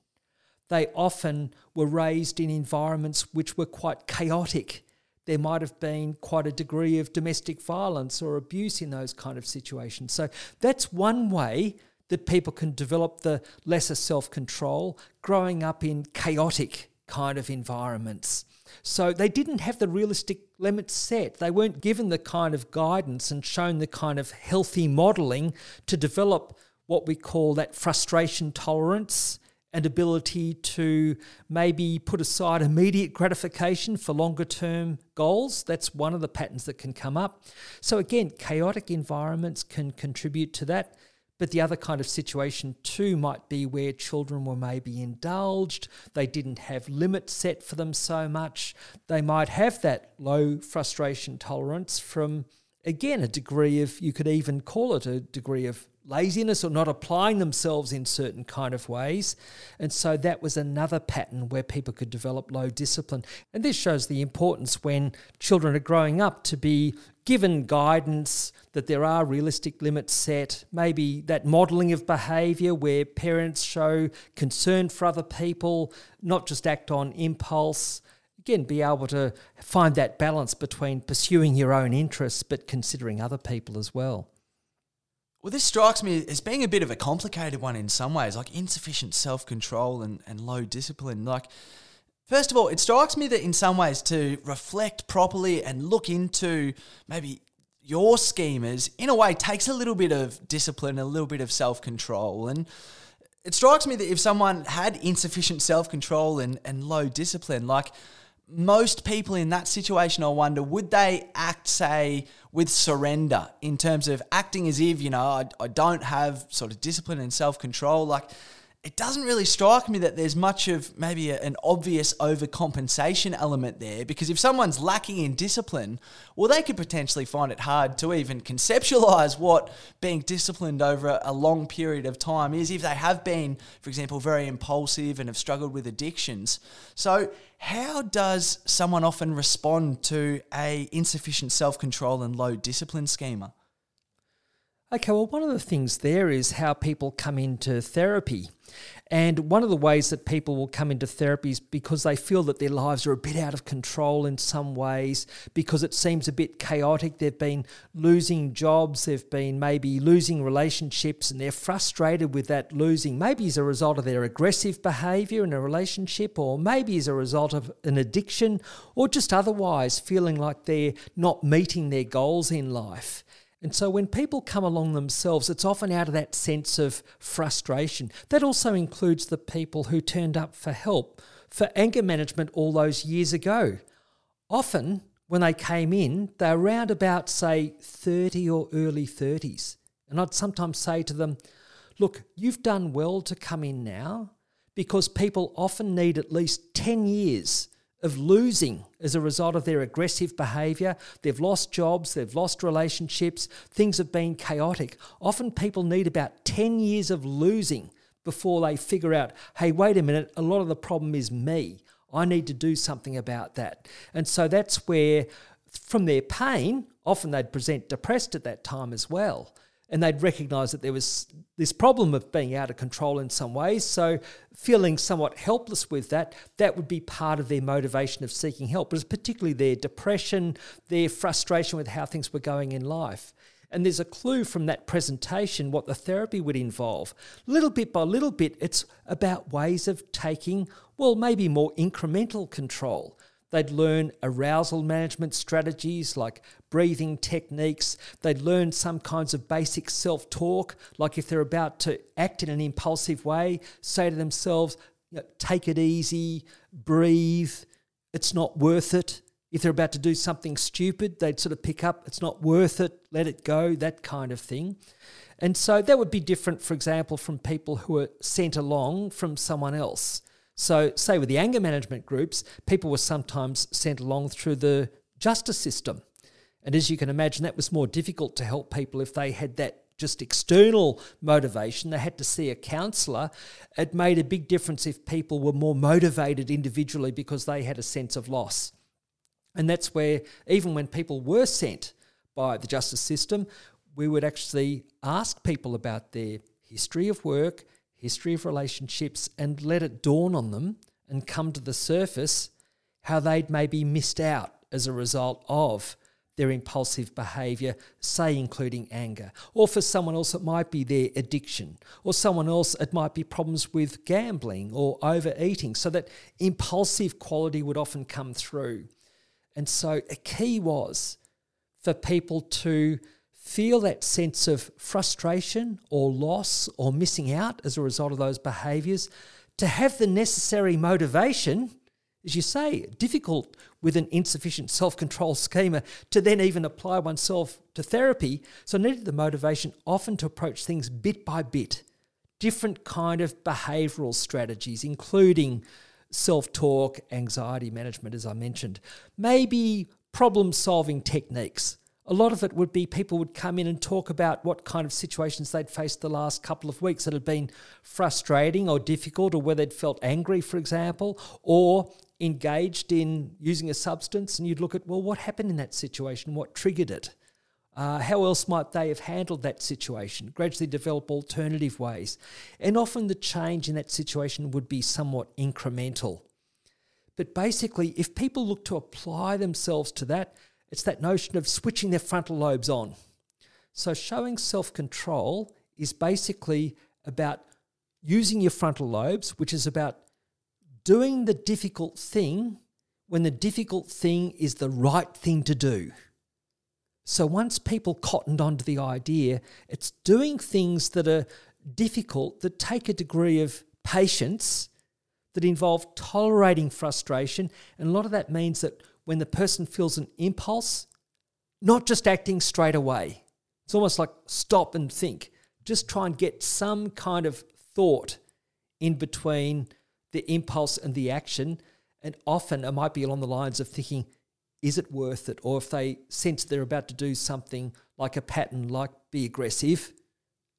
They often were raised in environments which were quite chaotic. There might have been quite a degree of domestic violence or abuse in those kind of situations. So that's one way that people can develop the lesser self control growing up in chaotic kind of environments. So they didn't have the realistic limits set. They weren't given the kind of guidance and shown the kind of healthy modeling to develop what we call that frustration tolerance and ability to maybe put aside immediate gratification for longer term goals. That's one of the patterns that can come up. So, again, chaotic environments can contribute to that. But the other kind of situation too might be where children were maybe indulged, they didn't have limits set for them so much. They might have that low frustration tolerance from, again, a degree of, you could even call it a degree of laziness or not applying themselves in certain kind of ways. And so that was another pattern where people could develop low discipline. And this shows the importance when children are growing up to be given guidance that there are realistic limits set, maybe that modelling of behaviour where parents show concern for other people, not just act on impulse. Again, be able to find that balance between pursuing your own interests but considering other people as well. Well, this strikes me as being a bit of a complicated one in some ways, like insufficient self control and, and low discipline. Like, first of all, it strikes me that in some ways to reflect properly and look into maybe your schemas in a way takes a little bit of discipline, a little bit of self control. And it strikes me that if someone had insufficient self control and, and low discipline, like, most people in that situation, I wonder, would they act, say, with surrender in terms of acting as if, you know, I, I don't have sort of discipline and self control? Like, it doesn't really strike me that there's much of maybe a, an obvious overcompensation element there because if someone's lacking in discipline, well, they could potentially find it hard to even conceptualize what being disciplined over a, a long period of time is if they have been, for example, very impulsive and have struggled with addictions. So, how does someone often respond to a insufficient self-control and low discipline schema? Okay, well, one of the things there is how people come into therapy. And one of the ways that people will come into therapy is because they feel that their lives are a bit out of control in some ways, because it seems a bit chaotic. They've been losing jobs, they've been maybe losing relationships, and they're frustrated with that losing, maybe as a result of their aggressive behavior in a relationship, or maybe as a result of an addiction, or just otherwise feeling like they're not meeting their goals in life. And so when people come along themselves, it's often out of that sense of frustration. That also includes the people who turned up for help for anger management all those years ago. Often, when they came in, they're around about, say, 30 or early 30s. And I'd sometimes say to them, Look, you've done well to come in now because people often need at least 10 years of losing as a result of their aggressive behavior. They've lost jobs, they've lost relationships, things have been chaotic. Often people need about 10 years of losing before they figure out, hey, wait a minute, a lot of the problem is me. I need to do something about that. And so that's where, from their pain, often they'd present depressed at that time as well and they'd recognise that there was this problem of being out of control in some ways. So, feeling somewhat helpless with that, that would be part of their motivation of seeking help. But it's particularly their depression, their frustration with how things were going in life. And there's a clue from that presentation what the therapy would involve. Little bit by little bit, it's about ways of taking, well, maybe more incremental control. They'd learn arousal management strategies like breathing techniques. They'd learn some kinds of basic self talk, like if they're about to act in an impulsive way, say to themselves, you know, take it easy, breathe, it's not worth it. If they're about to do something stupid, they'd sort of pick up, it's not worth it, let it go, that kind of thing. And so that would be different, for example, from people who are sent along from someone else. So, say with the anger management groups, people were sometimes sent along through the justice system. And as you can imagine, that was more difficult to help people if they had that just external motivation. They had to see a counsellor. It made a big difference if people were more motivated individually because they had a sense of loss. And that's where, even when people were sent by the justice system, we would actually ask people about their history of work, history of relationships, and let it dawn on them and come to the surface how they'd maybe missed out as a result of their impulsive behavior, say, including anger. Or for someone else, it might be their addiction. Or someone else, it might be problems with gambling or overeating. So that impulsive quality would often come through. And so a key was for people to feel that sense of frustration or loss or missing out as a result of those behaviors, to have the necessary motivation as you say, difficult with an insufficient self control schema to then even apply oneself to therapy. So, needed the motivation often to approach things bit by bit, different kind of behavioral strategies, including self talk, anxiety management, as I mentioned, maybe problem solving techniques. A lot of it would be people would come in and talk about what kind of situations they'd faced the last couple of weeks that had been frustrating or difficult, or where they'd felt angry, for example, or engaged in using a substance. And you'd look at, well, what happened in that situation? What triggered it? Uh, how else might they have handled that situation? Gradually develop alternative ways. And often the change in that situation would be somewhat incremental. But basically, if people look to apply themselves to that, it's that notion of switching their frontal lobes on. So, showing self control is basically about using your frontal lobes, which is about doing the difficult thing when the difficult thing is the right thing to do. So once people cottoned onto the idea, it's doing things that are difficult, that take a degree of patience, that involve tolerating frustration. And a lot of that means that when the person feels an impulse, not just acting straight away. It's almost like stop and think. Just try and get some kind of thought in between the impulse and the action. And often it might be along the lines of thinking, is it worth it? Or if they sense they're about to do something like a pattern, like be aggressive,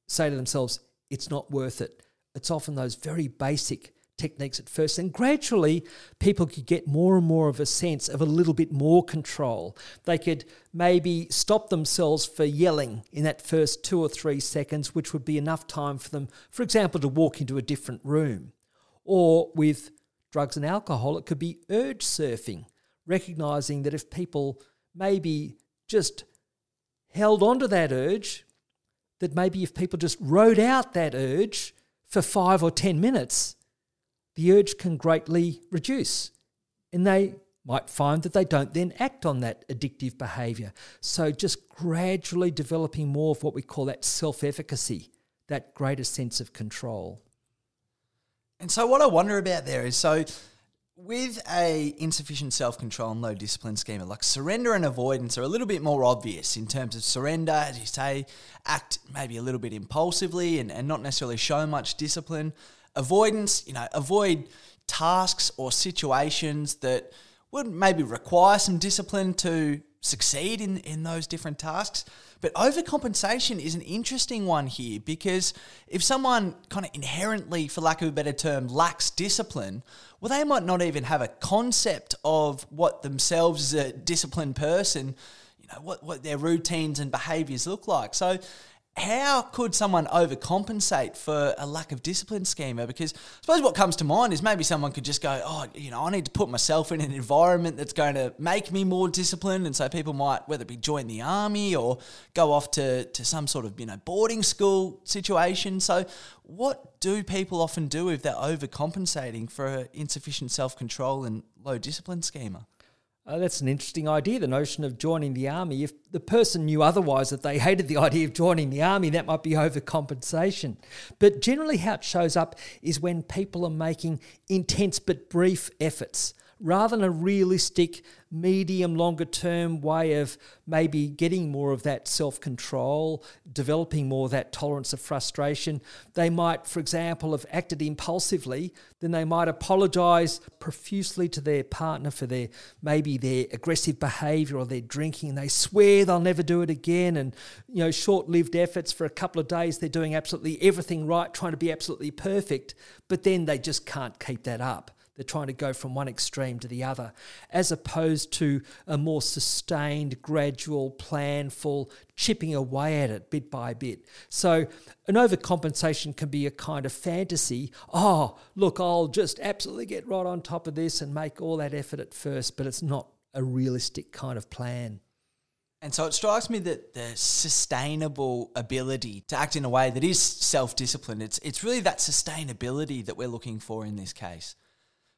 say to themselves, it's not worth it. It's often those very basic techniques at first. And gradually, people could get more and more of a sense of a little bit more control. They could maybe stop themselves for yelling in that first two or three seconds, which would be enough time for them, for example, to walk into a different room. Or with drugs and alcohol, it could be urge surfing recognizing that if people maybe just held onto that urge, that maybe if people just rode out that urge for five or 10 minutes, the urge can greatly reduce. And they might find that they don't then act on that addictive behavior. So, just gradually developing more of what we call that self efficacy, that greater sense of control. And so, what I wonder about there is so with a insufficient self-control and low discipline schema like surrender and avoidance are a little bit more obvious in terms of surrender as you say act maybe a little bit impulsively and, and not necessarily show much discipline avoidance you know avoid tasks or situations that would maybe require some discipline to succeed in, in those different tasks. But overcompensation is an interesting one here because if someone kind of inherently, for lack of a better term, lacks discipline, well, they might not even have a concept of what themselves as a disciplined person, you know, what, what their routines and behaviors look like. So how could someone overcompensate for a lack of discipline schema? Because I suppose what comes to mind is maybe someone could just go, oh, you know, I need to put myself in an environment that's going to make me more disciplined. And so people might, whether it be join the army or go off to, to some sort of, you know, boarding school situation. So what do people often do if they're overcompensating for insufficient self control and low discipline schema? Uh, that's an interesting idea, the notion of joining the army. If the person knew otherwise that they hated the idea of joining the army, that might be overcompensation. But generally, how it shows up is when people are making intense but brief efforts rather than a realistic medium longer term way of maybe getting more of that self control, developing more of that tolerance of frustration. They might, for example, have acted impulsively, then they might apologize profusely to their partner for their maybe their aggressive behavior or their drinking and they swear they'll never do it again and you know short-lived efforts for a couple of days they're doing absolutely everything right trying to be absolutely perfect but then they just can't keep that up they're trying to go from one extreme to the other, as opposed to a more sustained, gradual, planful chipping away at it bit by bit. So, an overcompensation can be a kind of fantasy. Oh, look, I'll just absolutely get right on top of this and make all that effort at first, but it's not a realistic kind of plan. And so it strikes me that the sustainable ability to act in a way that is self disciplined, it's, it's really that sustainability that we're looking for in this case.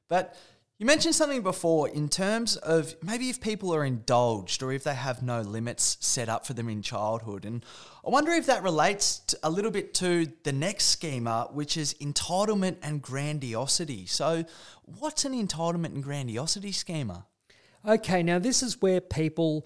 But You mentioned something before in terms of maybe if people are indulged or if they have no limits set up for them in childhood. And I wonder if that relates a little bit to the next schema, which is entitlement and grandiosity. So, what's an entitlement and grandiosity schema? Okay, now this is where people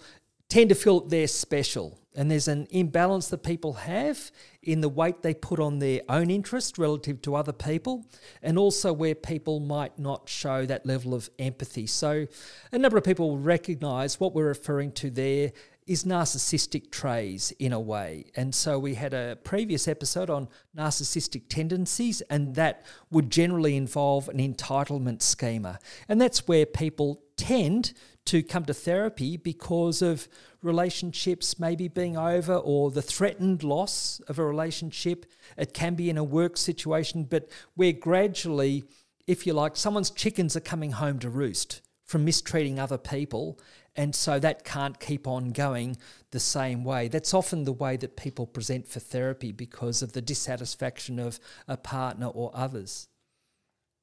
tend to feel they're special. And there's an imbalance that people have in the weight they put on their own interest relative to other people, and also where people might not show that level of empathy. So, a number of people recognize what we're referring to there is narcissistic traits in a way. And so we had a previous episode on narcissistic tendencies, and that would generally involve an entitlement schema. And that's where people tend to come to therapy because of relationships maybe being over or the threatened loss of a relationship. It can be in a work situation, but where gradually, if you like, someone's chickens are coming home to roost from mistreating other people. And so that can't keep on going the same way. That's often the way that people present for therapy because of the dissatisfaction of a partner or others.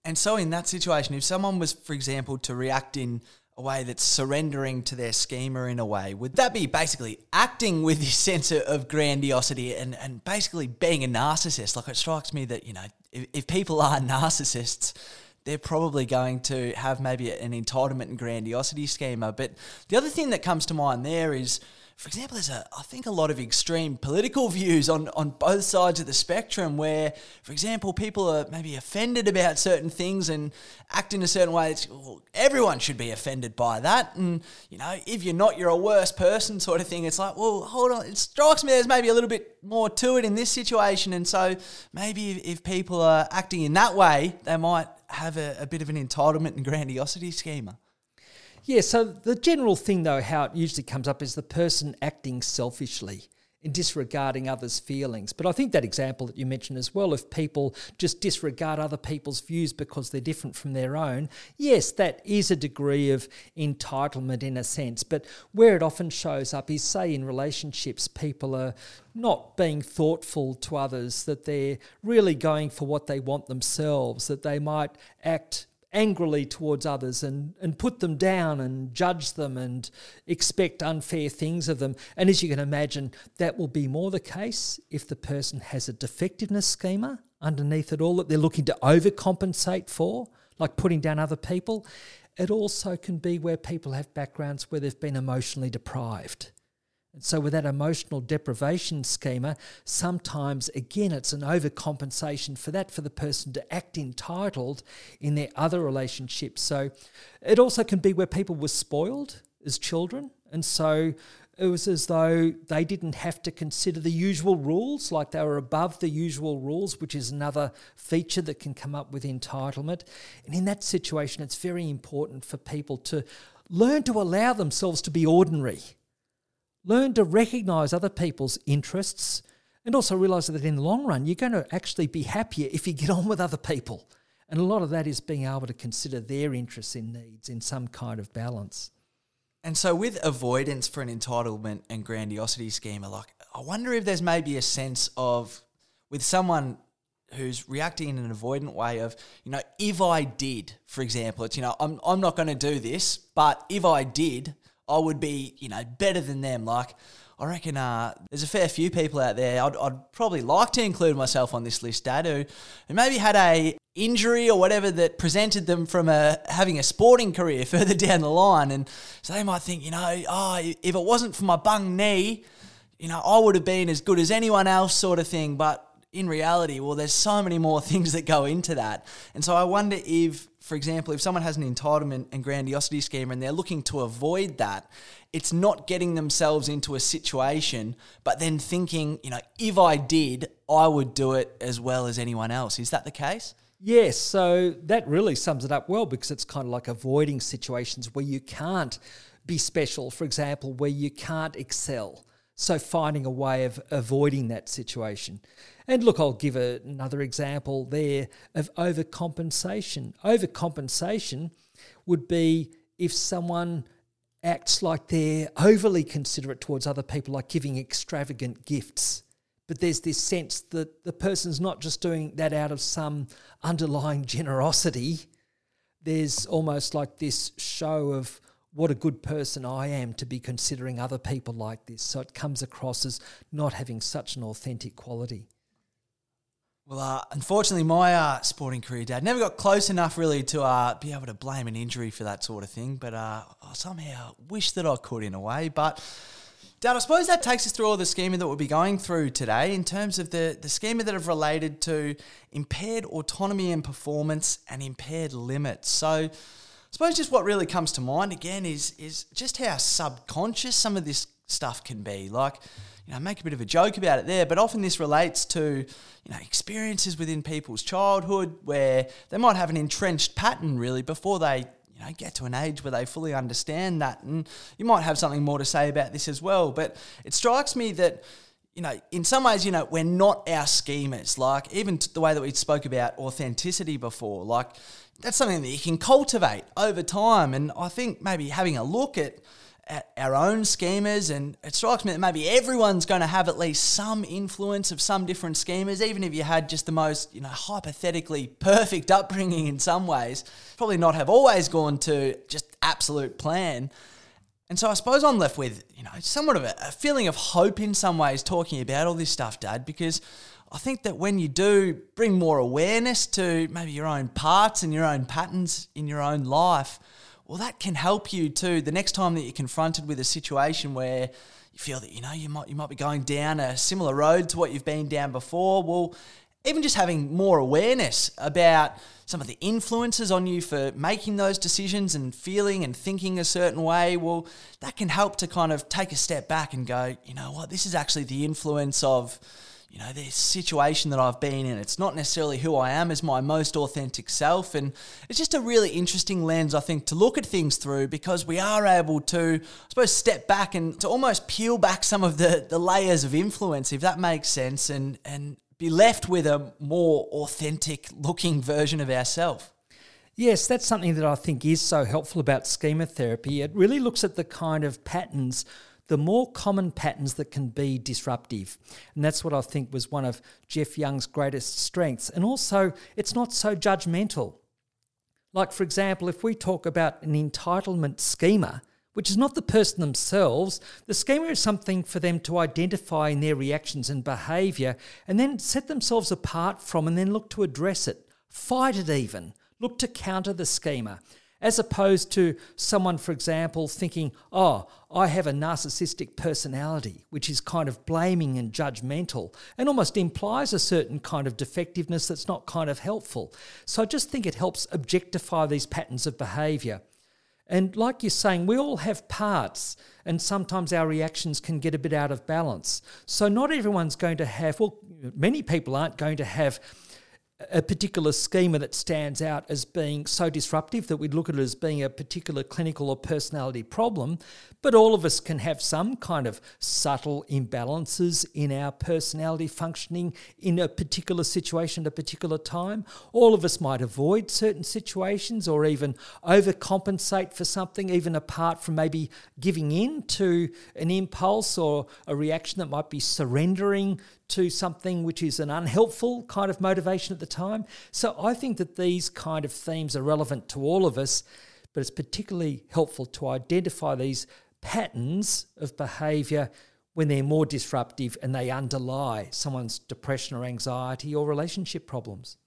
And so, in that situation, if someone was, for example, to react in a way that's surrendering to their schema in a way, would that be basically acting with this sense of grandiosity and, and basically being a narcissist? Like, it strikes me that, you know, if, if people are narcissists, they're probably going to have maybe an entitlement and grandiosity schema. But the other thing that comes to mind there is for example, there's a I think a lot of extreme political views on on both sides of the spectrum where, for example, people are maybe offended about certain things and act in a certain way. Well, everyone should be offended by that, and you know, if you're not, you're a worse person, sort of thing. It's like, well, hold on. It strikes me there's maybe a little bit more to it in this situation, and so maybe if, if people are acting in that way, they might have a, a bit of an entitlement and grandiosity schema. Yeah, so the general thing, though, how it usually comes up is the person acting selfishly in disregarding others' feelings. But I think that example that you mentioned as well, if people just disregard other people's views because they're different from their own, yes, that is a degree of entitlement in a sense. But where it often shows up is, say, in relationships, people are not being thoughtful to others, that they're really going for what they want themselves, that they might act angrily towards others and, and put them down and judge them and expect unfair things of them. And as you can imagine, that will be more the case if the person has a defectiveness schema underneath it all that they're looking to overcompensate for, like putting down other people. It also can be where people have backgrounds where they've been emotionally deprived. And so, with that emotional deprivation schema, sometimes again it's an overcompensation for that for the person to act entitled in their other relationships. So, it also can be where people were spoiled as children. And so, it was as though they didn't have to consider the usual rules, like they were above the usual rules, which is another feature that can come up with entitlement. And in that situation, it's very important for people to learn to allow themselves to be ordinary Learn to recognize other people's interests and also realize that in the long run, you're going to actually be happier if you get on with other people. And a lot of that is being able to consider their interests and needs in some kind of balance. And so, with avoidance for an entitlement and grandiosity schema, like I wonder if there's maybe a sense of with someone who's reacting in an avoidant way of, you know, if I did, for example, it's, you know, I'm, I'm not going to do this, but if I did, I would be, you know, better than them. Like, I reckon uh, there's a fair few people out there. I'd, I'd, probably like to include myself on this list, Dad, who, who maybe had a injury or whatever that prevented them from a, having a sporting career further down the line, and so they might think, you know, oh, if it wasn't for my bung knee, you know, I would have been as good as anyone else, sort of thing. But in reality, well, there's so many more things that go into that, and so I wonder if for example, if someone has an entitlement and grandiosity schema and they're looking to avoid that, it's not getting themselves into a situation, but then thinking, you know, if I did, I would do it as well as anyone else. Is that the case? Yes, so that really sums it up well because it's kind of like avoiding situations where you can't be special, for example, where you can't excel. So finding a way of avoiding that situation. And look, I'll give a, another example there of overcompensation. Overcompensation would be if someone acts like they're overly considerate towards other people, like giving extravagant gifts. But there's this sense that the person's not just doing that out of some underlying generosity, there's almost like this show of what a good person I am to be considering other people like this. So it comes across as not having such an authentic quality. Well, uh, unfortunately, my uh, sporting career, Dad, never got close enough really to uh, be able to blame an injury for that sort of thing. But uh, I somehow wish that I could in a way. But Dad, I suppose that takes us through all the schema that we'll be going through today in terms of the, the schema that have related to impaired autonomy and performance and impaired limits. So I suppose just what really comes to mind again is is just how subconscious some of this stuff can be. Like, you know, make a bit of a joke about it there, but often this relates to, you know, experiences within people's childhood where they might have an entrenched pattern really before they, you know, get to an age where they fully understand that. And you might have something more to say about this as well. But it strikes me that, you know, in some ways, you know, we're not our schemas. Like even the way that we spoke about authenticity before, like that's something that you can cultivate over time. And I think maybe having a look at at our own schemas, and it strikes me that maybe everyone's going to have at least some influence of some different schemas, even if you had just the most, you know, hypothetically perfect upbringing in some ways, probably not have always gone to just absolute plan. And so I suppose I'm left with, you know, somewhat of a, a feeling of hope in some ways talking about all this stuff, Dad, because I think that when you do bring more awareness to maybe your own parts and your own patterns in your own life, well, that can help you too. The next time that you're confronted with a situation where you feel that you know you might you might be going down a similar road to what you've been down before, well, even just having more awareness about some of the influences on you for making those decisions and feeling and thinking a certain way, well, that can help to kind of take a step back and go, you know what, this is actually the influence of you know, this situation that I've been in. It's not necessarily who I am as my most authentic self. And it's just a really interesting lens, I think, to look at things through because we are able to, I suppose, step back and to almost peel back some of the, the layers of influence, if that makes sense, and, and be left with a more authentic looking version of ourselves. Yes, that's something that I think is so helpful about schema therapy. It really looks at the kind of patterns the more common patterns that can be disruptive. And that's what I think was one of Jeff Young's greatest strengths. And also, it's not so judgmental. Like, for example, if we talk about an entitlement schema, which is not the person themselves, the schema is something for them to identify in their reactions and behaviour and then set themselves apart from and then look to address it, fight it even, look to counter the schema as opposed to someone, for example, thinking, oh, I have a narcissistic personality, which is kind of blaming and judgmental and almost implies a certain kind of defectiveness that's not kind of helpful. So I just think it helps objectify these patterns of behavior. And like you're saying, we all have parts, and sometimes our reactions can get a bit out of balance. So, not everyone's going to have, well, many people aren't going to have a particular schema that stands out as being so disruptive that we'd look at it as being a particular clinical or personality problem, but all of us can have some kind of subtle imbalances in our personality functioning in a particular situation at a particular time. All of us might avoid certain situations or even overcompensate for something, even apart from maybe giving in to an impulse or a reaction that might be surrendering to something which is an unhelpful kind of motivation at the time. So I think that these kind of themes are relevant to all of us, but it's particularly helpful to identify these patterns of behavior when they're more disruptive and they underlie someone's depression or anxiety or relationship problems.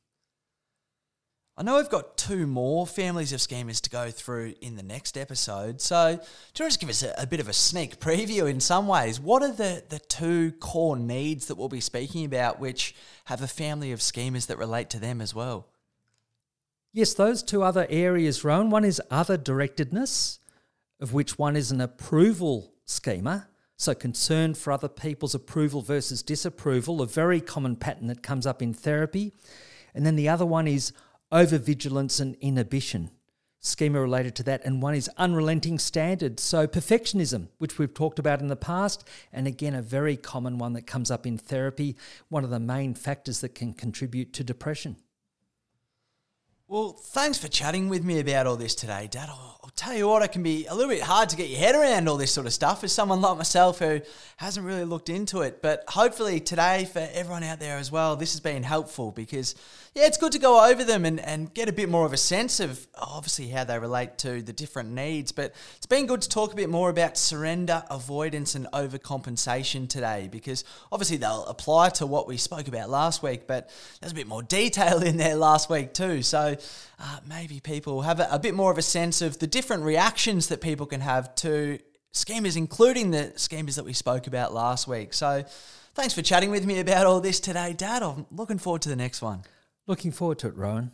I know we've got two more families of schemas to go through in the next episode. So, do you want to just give us a, a, bit of a sneak preview in some ways? What are the, the two core needs that we'll be speaking about which have a family of schemas that relate to them as well? Yes, those two other areas, Rowan. One is other directedness, of which one is an approval schema. So, concern for other people's approval versus disapproval, a very common pattern that comes up in therapy. And then the other one is over vigilance and inhibition. Schema related to that, and one is unrelenting standards. So, perfectionism, which we've talked about in the past, and again, a very common one that comes up in therapy, one of the main factors that can contribute to depression. Well, thanks for chatting with me about all this today, Dad. I'll, I'll tell you what, it can be a little bit hard to get your head around all this sort of stuff as someone like myself who hasn't really looked into it. But hopefully, today, for everyone out there as well, this has been helpful because, yeah, it's good to go over them and, and get a bit more of a sense of obviously how they relate to the different needs. But it's been good to talk a bit more about surrender, avoidance, and overcompensation today because obviously they'll apply to what we spoke about last week, but there's a bit more detail in there last week too. So, uh, maybe people have a, a bit more of a sense of the different reactions that people can have to schemas, including the schemas that we spoke about last week. So, thanks for chatting with me about all this today, Dad. I'm looking forward to the next one. Looking forward to it, Rowan.